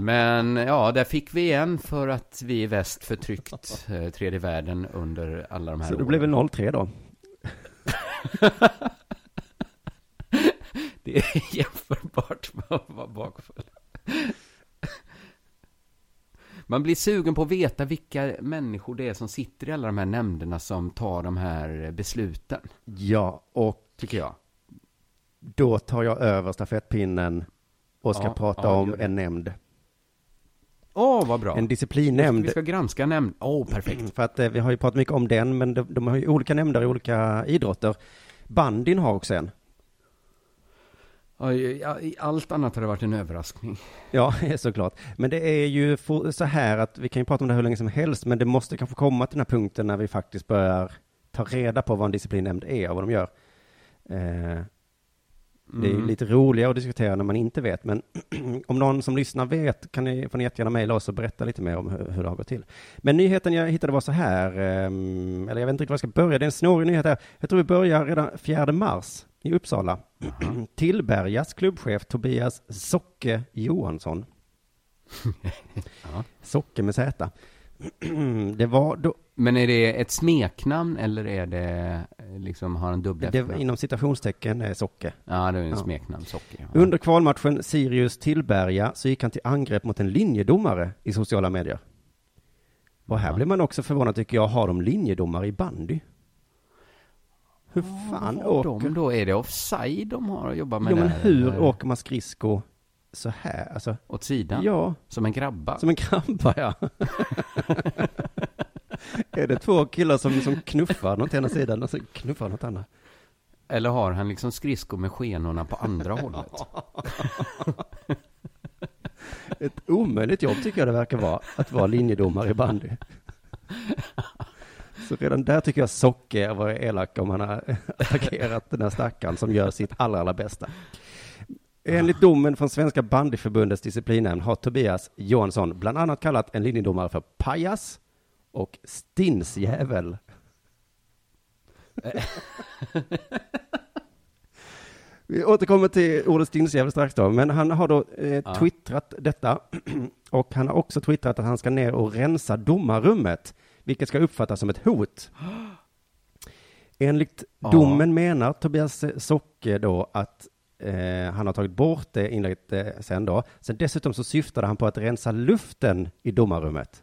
Men ja, där fick vi igen för att vi i väst förtryckt eh, tredje världen under alla de här Så det åren. blev väl 0-3 då. Det är jämförbart med att vara bakfull. Man blir sugen på att veta vilka människor det är som sitter i alla de här nämnderna som tar de här besluten, Ja, och tycker jag. då tar jag över stafettpinnen och ska Ja, prata ja, om en nämnd. Åh, vad bra. En disciplinnämnd. Vi ska granska nämnd. Åh, perfekt. För att eh, vi har ju pratat mycket om den, men de, de har ju olika nämnder i olika idrotter. Bandyn har också en. Allt annat har det varit en överraskning. Ja, såklart. Men det är ju så här att vi kan ju prata om det hur länge som helst, men det måste kanske komma till den här punkten när vi faktiskt börjar ta reda på vad en disciplinnämnd är och vad de gör. Eh, Det är ju Mm. lite roligare att diskutera när man inte vet, men om någon som lyssnar vet kan ni, får ni jättegärna mejla oss och berätta lite mer om hur, hur det har gått till. Men nyheten jag hittade var så här, ehm, eller jag vet inte riktigt var jag ska börja, det är en snårig nyhet här. Jag tror vi börjar redan 4 mars i Uppsala. Tillbergas klubbchef Tobias Socke Johansson. Socke med Z. det var då, Men är det ett smeknamn eller är det eh, liksom, har han dubbla det inom citationstecken eh, Socke. Ja, det är en Ja. smeknamn, Socker. Ja. Under kvalmatchen Sirius Tillberga så gick han till angrepp mot en linjedomare i sociala medier. Och här Ja. blir man också förvånad tycker jag, har de linjedomare i bandy? Hur fan Har åker... de då? Är det offside de har att jobba med Jo men hur eller? åker man skridsko så här? Alltså, Åt sidan? ja, Som en grabba? som en krabba ja. Är det två killar som, som knuffar något ena sidan och så knuffar något annat? Eller har han liksom skridskor med skenorna på andra hållet? Ett omöjligt jobb tycker jag det verkar vara, att vara linjedomare i bandy. Så redan där tycker jag Socke var elak om han har attackerat den här stackaren som gör sitt allra, allra bästa. Enligt domen från Svenska bandyförbundets disciplinnämnd har Tobias Johansson bland annat kallat en linjedomare för pajas och stinsjävel. Vi återkommer till ordet stinsjävel strax då, men han har då eh, Ja. twittrat detta och han har också twittrat att han ska ner och rensa domarrummet, vilket ska uppfattas som ett hot. Enligt Ja. domen menar Tobias Socke då att eh, han har tagit bort det inlägget eh, sen då. Sen dessutom så syftade han på att rensa luften i domarrummet.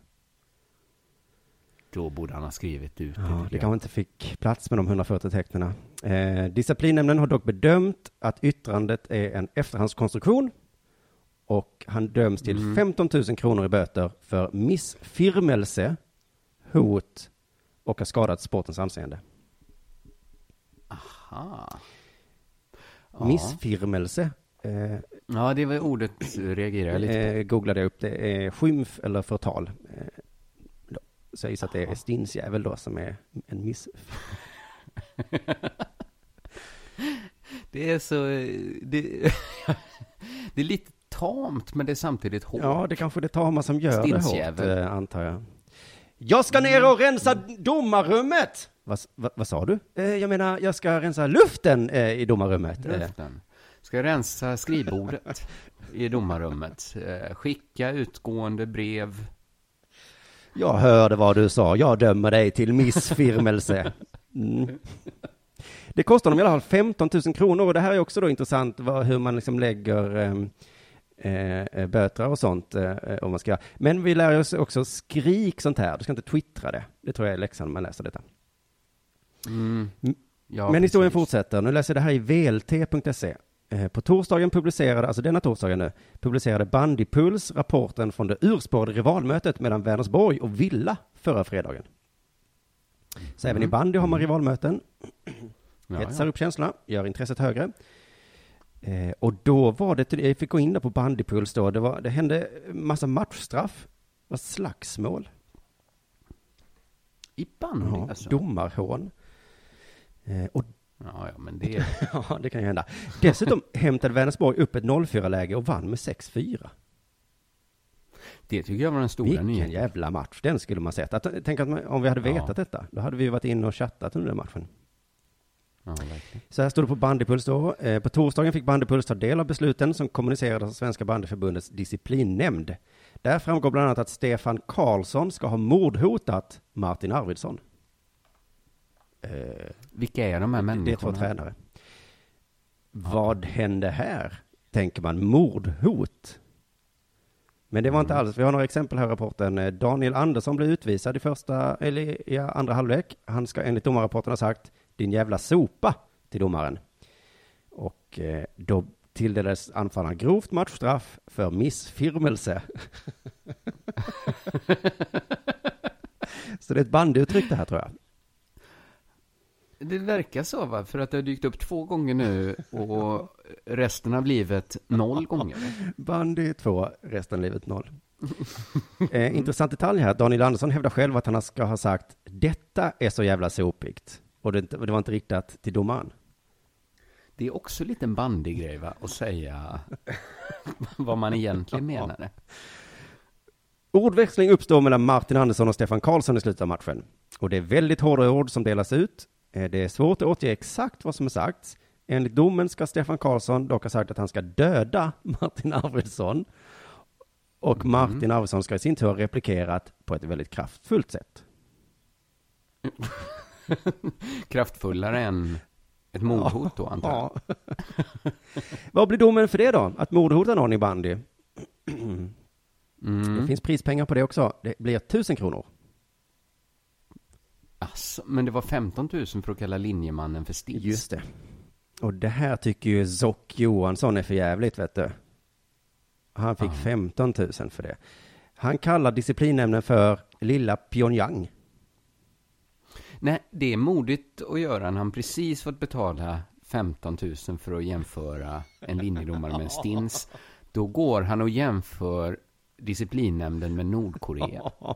Då borde han ha skrivit ut det. Ja, det kanske inte fick plats med de 140 tecknen. Eh, disciplinnämnden har dock bedömt att yttrandet är en efterhandskonstruktion och han döms till Mm. 15 000 kronor i böter för missfirmelse, hot och har skadat sportens anseende. Aha. Ja. Missfirmelse. Eh, Ja, det var ordet reagerar jag lite på. eh, googlade jag upp. Det är skymf eller förtal. Eh, då. Så jag gissar att det är stinsjävel då som är en miss... Det är så... Det, det är lite tamt, men det är samtidigt hårt. Ja, det kanske är det tama som gör det hårt, eh, antar jag. Jag ska ner och rensa domarrummet! Vad, vad, vad sa du? Eh, jag menar, jag ska rensa luften eh, i domarrummet. Eh, Luften. Ska jag rensa skrivbordet i domarrummet. Eh, Skicka utgående brev. Jag hörde vad du sa, jag dömer dig till missfirmelse. Mm. Det kostar dem i alla fall 15 000 kronor och det här är också då intressant vad, hur man liksom lägger eh, eh, böter och sånt eh, om man ska. Men vi lär oss också skrik sånt här, du ska inte twittra det. Det tror jag är läxan när man läser detta. Mm. Mm. Ja, Men historien precis. fortsätter. Nu läser jag det här i vlt.se. Eh, På torsdagen publicerade, alltså denna torsdagen nu, publicerade Bandypuls rapporten från det urspårade rivalmötet mellan Vänersborg och Villa förra fredagen. Så även i Mm. bandy har man rivalmöten. Ja, Hetsar ja. upp känslorna, gör intresset högre. Eh, och då var det, jag fick gå in där på Bandypuls då, det, var, det hände massa matchstraff, det var slagsmål. I bandy Ja, alltså? domarhån. Eh, och Ja, ja, men det... ja, det kan ju hända. Dessutom hämtade Vänersborg upp ett 0-4-läge och vann med 6-4. Det tycker jag var den stora Vilken nyheten. jävla match. Den skulle man sett. Att, tänk att man, om vi hade Ja. vetat detta, då hade vi varit inne och chattat under den matchen. Ja. Så här står det på Bandypuls då. Eh, på torsdagen fick Bandypuls ta del av besluten som kommunicerades av Svenska Bandyförbundets disciplinnämnd. Där framgår bland annat att Stefan Karlsson ska ha mordhotat Martin Arvidsson. Eh, Vilka är de här det är två människorna? tränare. Vad hände här? Tänker man mordhot? Men det var inte alls. Vi har några exempel här i rapporten. Eh, Daniel Andersson blev utvisad i första, eller i andra halvlek. Han ska enligt domarrapporten ha sagt din jävla sopa till domaren. Och eh, då tilldelades anfallaren grovt matchstraff för missfirmelse. Så det är ett bandyuttryck det här tror jag. Det verkar så, va? För att det har dykt upp två gånger nu och resten av livet noll gånger. Bandy 2, resten av livet noll. eh, intressant detalj här. Daniel Andersson hävdar själv att han ska ha sagt detta är så jävla sopigt. Och det, det var inte riktat till domaren. Det är också lite en bandygrej, va? Att säga vad man egentligen menade. Ordväxling uppstår mellan Martin Andersson och Stefan Karlsson i slutet av matchen. Och det är väldigt hårda ord som delas ut. Eh, Det är svårt att återge exakt vad som är sagts. Enligt domen ska Stefan Karlsson dock ha sagt att han ska döda Martin Arvidsson. Och Martin Arvidsson ska i sin tur ha replikerat på ett väldigt kraftfullt sätt. Kraftfullare än ett mordhot då, antar jag. Ja. Vad blir domen för det då? Att mordhota någon i bandy? Mm. Det finns prispengar på det också. Det blir tusen kronor. Asså, men det var 15 000 för att kalla linjemannen för stins. Just det. Och det här tycker ju Zock Johansson är för jävligt, vet du. Han fick Ja. 15 000 för det. Han kallar disciplinnämnden för Lilla Pyongyang. Nej, det är modigt att göra när han precis fått betala 15 000 för att jämföra en linjedomare med en stins. Då går han och jämför disciplinnämnden med Nordkorea.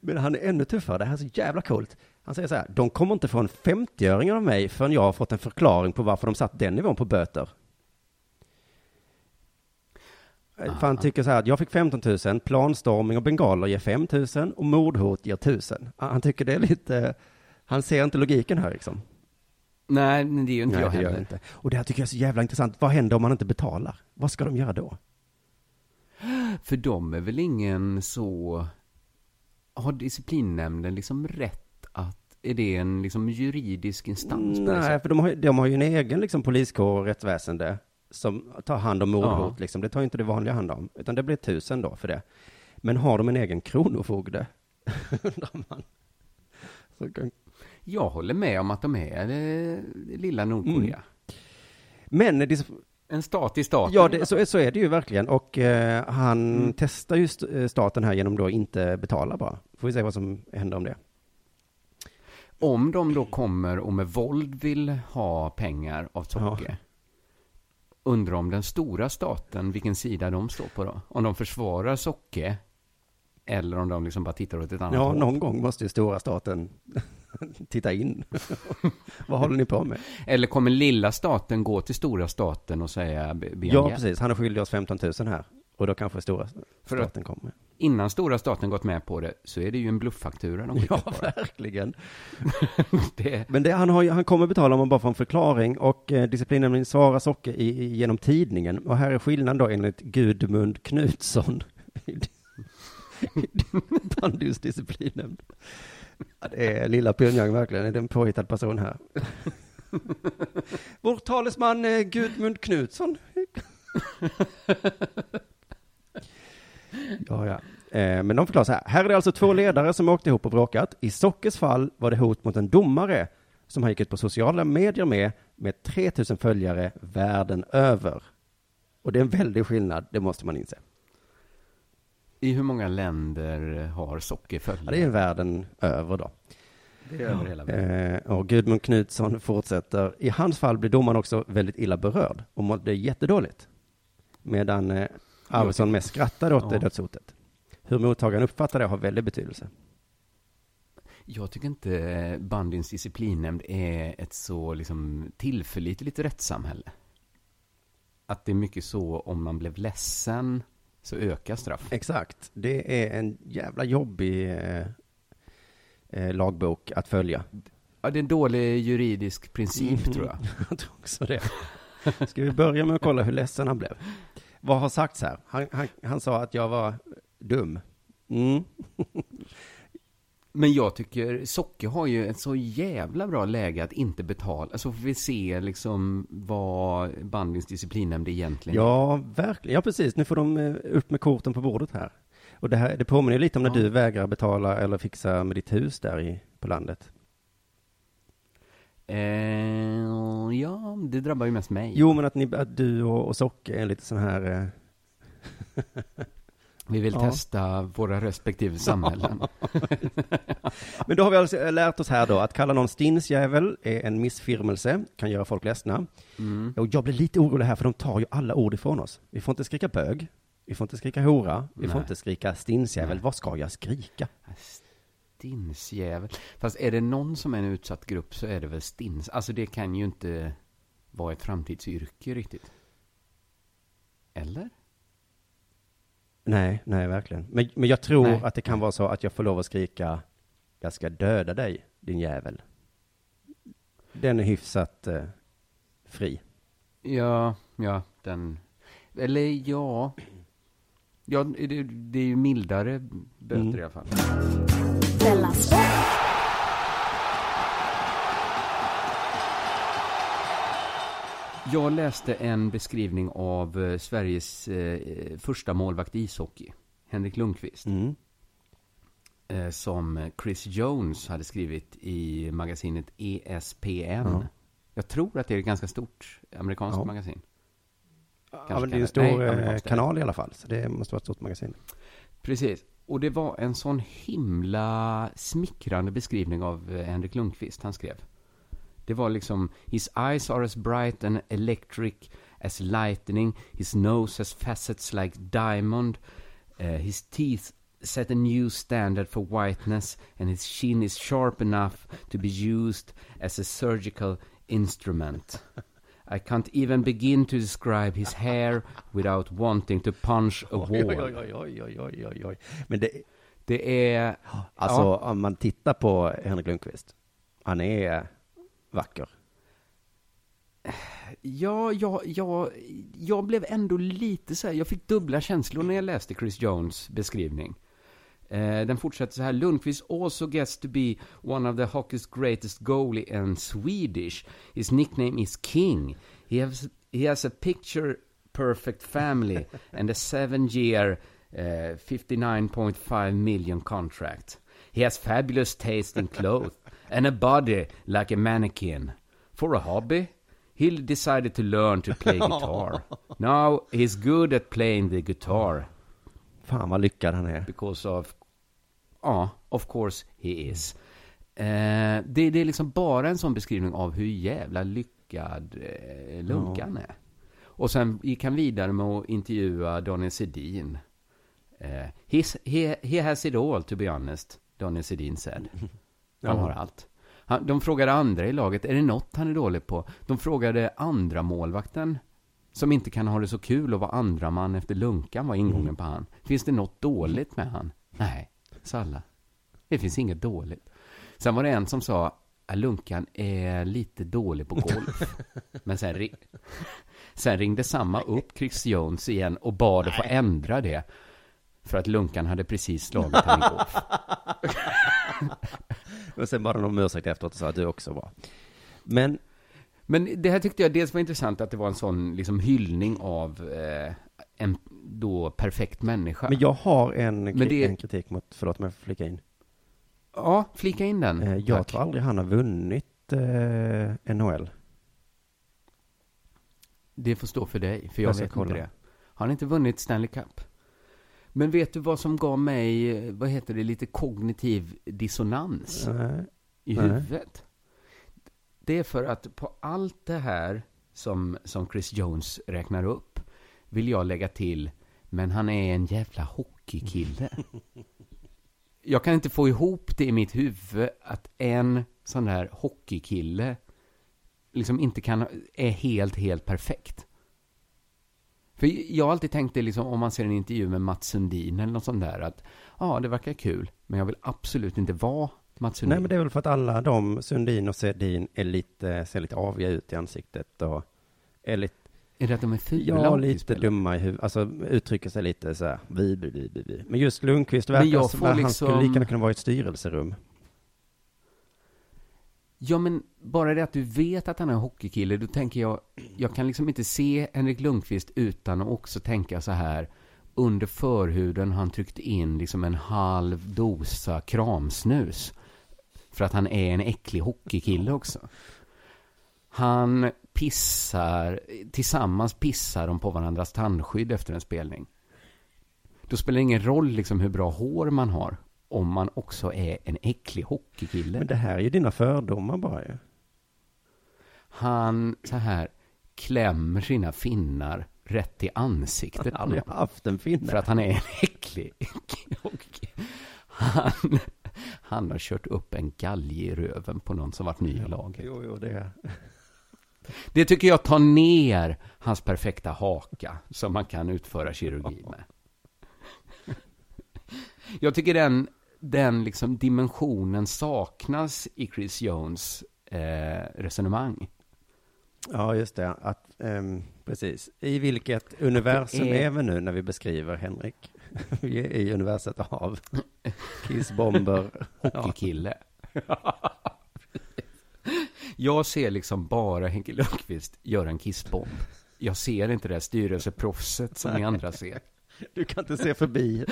Men han är ännu tuffare. Det här är så jävla coolt. Han säger så här. De kommer inte få en 50-öring av mig förrän jag har fått en förklaring på varför de satt den nivån på böter. För han tycker så här att jag fick 15 000, planstorming och bengaler ger 5 000 och mordhot ger 1000. Han tycker det är lite, han ser inte logiken här liksom. Nej, men det är ju inte Nej, jag heller. inte. Och det här tycker jag är så jävla intressant. Vad händer om man inte betalar? Vad ska de göra då? För de är väl ingen så... Har disciplinnämnden liksom rätt att... Är det en liksom juridisk instans Nej, för de har, de har ju en egen liksom, poliskår och rättsväsende som tar hand om mordhot. Ja. Liksom. Det tar ju inte det vanliga hand om, utan det blir tusen då för det. Men har de en egen kronofogde? Undrar man. Så kan... Jag håller med om att de är det lilla Nordkorea. Mm. Men dis- En stat i staten. Ja, det, så, så är det ju verkligen. Och eh, han Mm. testar ju st- eh, staten här genom då inte betala bara. Får vi se vad som händer om det. Om de då kommer och med våld vill ha pengar av Socke. Undrar om den stora staten, vilken sida de står på då? Om de försvarar Socke. Eller om de liksom bara tittar åt ett annat Ja, håll. någon gång måste ju stora staten titta in. vad håller ni på med? Eller kommer lilla staten gå till stora staten och säga be be om Ja, precis. Han har skyldig oss 15 000 här. Och då kanske stora staten kommer. Innan stora staten gått med på det så är det ju en blufffaktura de skickar Ja, verkligen. det... Men det, han, har, han kommer betala om man bara får en förklaring och eh, disciplinnämnden svarar Socke i, i, genom tidningen. Och här är skillnaden då enligt Gudmund Knutsson. Bandys disciplinnämnd. Ja, det är lilla Pyongyang verkligen, är det en påhittad person här. Vår talesman eh, Gudmund Knutsson. Ja, ja. Eh, men de förklarar så här. Här är det alltså två ledare som åkte ihop och bråkat. I Sockes fall var det hot mot en domare som han gick ut på sociala medier med, med 3000 följare världen över. Och det är en väldig skillnad, det måste man inse. I hur många länder har Socke följare? Ja, det är världen över då. Det är över hela världen. Eh, och Gudmund Knutsson fortsätter. I hans fall blev domaren också väldigt illa berörd och mådde jättedåligt. Medan eh, Arvidsson mest skrattade åt Ja. det dödshotet. Hur mottagaren uppfattar det har väldigt betydelse. Jag tycker inte bandyns disciplinnämnd är ett så liksom tillförlitligt rättssamhälle. Att det är mycket så om man blev ledsen så ökar straff. Exakt. Det är en jävla jobbig eh, eh, lagbok att följa. Ja, det är en dålig juridisk princip tror jag. jag tror också det. Ska vi börja med att kolla hur ledsen han blev? Vad har sagts här? Han, han, han sa att jag var dum. Mm. Men jag tycker Socke har ju ett så jävla bra läge att inte betala. Så får vi se liksom vad bandyns disciplinnämnd egentligen Ja, verkligen. Ja, precis. Nu får de eh, upp med korten på bordet här. Och det, här, det påminner ju lite om när Ja. du vägrar betala eller fixa med ditt hus där i, på landet. Eh, ja, det drabbar ju mest mig. Jo, men att, ni, att du och, och Socke är lite sån här... Eh... Vi vill Ja. testa våra respektive samhällen. Men då har vi alltså lärt oss här då att kalla någon stinsjävel är en missfirmelse, kan göra folk ledsna. Mm. Och jag blir lite orolig här för de tar ju alla ord ifrån oss. Vi får inte skrika bög, vi får inte skrika hora, vi får Nej. inte skrika stinsjävel. Nej. Vad ska jag skrika? Stinsjävel. Fast är det någon som är en utsatt grupp så är det väl stins. Alltså det kan ju inte vara ett framtidsyrke riktigt. Eller? Nej, nej verkligen. Men, men jag tror Nej. att det kan vara så att jag får lov att skrika jag ska döda dig, din jävel. Den är hyfsat eh, fri. Ja, ja, den... Eller ja... Ja, det, det är ju mildare böter Mm. i alla fall. Jag läste en beskrivning av eh, Sveriges eh, första målvakt i ishockey, Henrik Lundqvist. Mm. Eh, som Chris Jones hade skrivit i magasinet ESPN. Ja. Jag tror att det är ett ganska stort amerikanskt Ja. magasin. Ja, men det är en stor nej, kanal i alla fall, så det måste vara ett stort magasin. Precis. Och det var en sån himla smickrande beskrivning av Henrik Lundqvist han skrev. Det var liksom His eyes are as bright and electric as lightning. His nose has facets like diamond. Uh, his teeth set a new standard for whiteness and his chin is sharp enough to be used as a surgical instrument. I can't even begin to describe his hair without wanting to punch a wall. oj, oj, oj, oj, oj, oj, oj. Men det, Det är... alltså ja. om man tittar på Henrik Lundqvist, han är vacker. Ja, ja, ja, jag blev ändå lite så här, jag fick dubbla känslor när jag läste Chris Jones beskrivning. Eh, den fortsätter så här, Lundqvist also gets to be one of the hockey's greatest goalie and Swedish. His nickname is King. He has, he has a picture perfect family and a seven year uh, 59.5 million contract. He has fabulous taste in clothes and a body like a mannequin. For a hobby, he decided to learn to play guitar. Now he's good at playing the guitar. Fan vad lyckad han är. Because of... Ja, of course he is. Eh, det, det är liksom bara en sån beskrivning av hur jävla lyckad eh, Lunkan är. Och sen gick han vidare med att intervjua Daniel Sedin. He's, he, he has it all, to be honest, Daniel Sedin said. Han har allt. Han, de frågade andra i laget, är det något han är dålig på? De frågade andra målvakten som inte kan ha det så kul att vara andra man efter Lunkan var ingången Mm. på han. Finns det något dåligt med han? Nej, sa alla. Det finns inget dåligt. Sen var det en som sa Lunkan är lite dålig på golf. Men sen, ri- sen ringde samma upp Chris Jones igen och bad att få ändra det. För att Lunkan hade precis slagit han i golf. Och sen bad han om ursäkt efteråt och sa att du också var. Men Men det här tyckte jag dels var intressant att det var en sån liksom hyllning av eh, en då perfekt människa. Men jag har en, Men det- en kritik mot, förlåt om jag får flika in. Ja, flika in den. Eh, Jag Tack. tror aldrig han har vunnit eh, NHL. Det får stå för dig, för jag, Jag vet kolla. inte det. Har han inte vunnit Stanley Cup? Men vet du vad som gav mig, vad heter det, lite kognitiv dissonans Nej. i Nej. huvudet? Det är för att på allt det här som, som Chris Jones räknar upp vill jag lägga till, men han är en jävla hockeykille. Jag kan inte få ihop det i mitt huvud att en sån där hockeykille liksom inte kan, är helt, helt perfekt. För jag har alltid tänkt det liksom, om man ser en intervju med Mats Sundin eller något sånt där, att ja, det verkar kul, men jag vill absolut inte vara Mats Sundin. Nej men det är väl för att alla de, Sundin och Sedin, är lite, ser lite aviga ut i ansiktet och är lite Är det att de är fula Ja, lite dumma i huvudet. Alltså uttrycker sig lite så här, vi, vi, vi, vi. Men just Lundqvist verkar som att han liksom- skulle lika gärna kunna vara i ett styrelserum. Ja, men bara det att du vet att han är en hockeykille, då tänker jag, jag kan liksom inte se Henrik Lundqvist utan att också tänka så här, under förhuden har han tryckt in liksom en halv dosa kramsnus. För att han är en äcklig hockeykille också. Han pissar, tillsammans pissar de på varandras tandskydd efter en spelning. Då spelar det ingen roll liksom hur bra hår man har, om man också är en äcklig hockeykille. Men det här är ju dina fördomar bara ju. Han så här klämmer sina finnar rätt i ansiktet Han har haft en finne. För att han är en äcklig. Han, han har kört upp en galge i röven på någon som varit ny i laget. Jo, jo, det. Det tycker jag tar ner hans perfekta haka som man kan utföra kirurgi med. Jag tycker den, den liksom dimensionen saknas i Chris Jones eh, resonemang. Ja, just det. Att, ehm, precis. I vilket universum är- är... vi nu när vi beskriver Henrik? vi är i universet av kissbomber. Hockeykille. Jag ser liksom bara Henke Lundqvist göra en kissbomb. Jag ser inte det här styrelseproffset som ni andra ser. Du kan inte se förbi.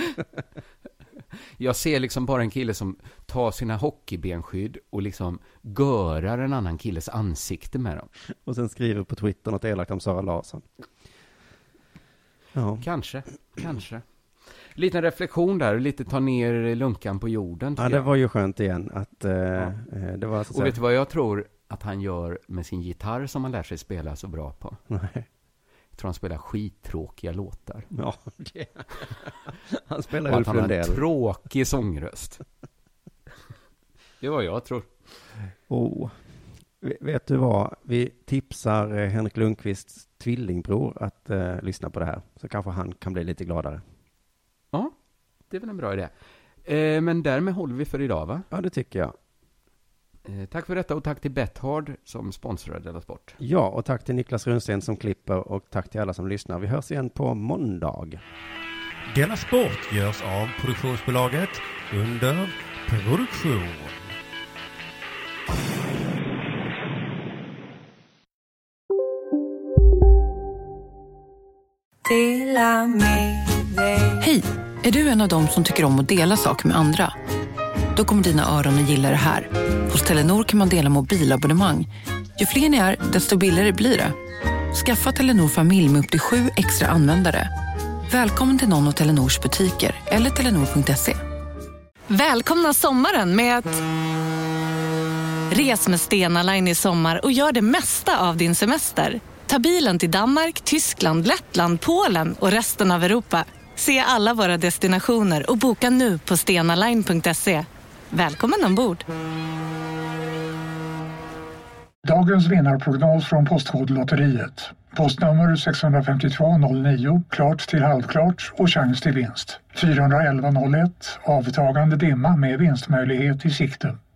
Jag ser liksom bara en kille som tar sina hockeybenskydd och liksom görar en annan killes ansikte med dem. Och sen skriver på Twitter något elakt om Sara Larsson. Ja. Kanske, kanske. Liten reflektion där, lite ta ner lunkan på jorden. Ja, det jag. var ju skönt igen att eh, eh, det var så Och vet du vad jag tror att han gör med sin gitarr som han lär sig spela så bra på? Nej. Tror han spelar skittråkiga låtar. Ja, det. Han spelar Ulf han har en Lundell. tråkig sångröst. Det är vad jag tror. Oh. Vet du vad? Vi tipsar eh, Henrik Lundqvists tvillingbror att eh, lyssna på det här. Så kanske han kan bli lite gladare. Ja, det är väl en bra idé. Eh, men därmed håller vi för idag, va? Ja, det tycker jag. Eh, tack för detta och tack till Bethard som sponsrar Della Sport. Ja, och tack till Niklas Runsten som klipper och tack till alla som lyssnar. Vi hörs igen på måndag. Della Sport görs av produktionsbolaget under produktion. Hej! Är du en av dem som tycker om att dela saker med andra? Då kommer dina öron att gilla det här. Hos Telenor kan man dela mobilabonnemang. Ju fler ni är, desto billigare blir det. Skaffa Telenor familj med upp till sju extra användare. Välkommen till någon av Telenors butiker eller telenor.se. Välkomna sommaren med att... Res med Stena Line i sommar och gör det mesta av din semester. Ta bilen till Danmark, Tyskland, Lettland, Polen och resten av Europa. Se alla våra destinationer och boka nu på stenaline.se. Välkommen ombord! Dagens vinnarprognos från Postkodlotteriet. Postnummer 65209, klart till halvklart och chans till vinst. 41101, avtagande dimma med vinstmöjlighet i sikte.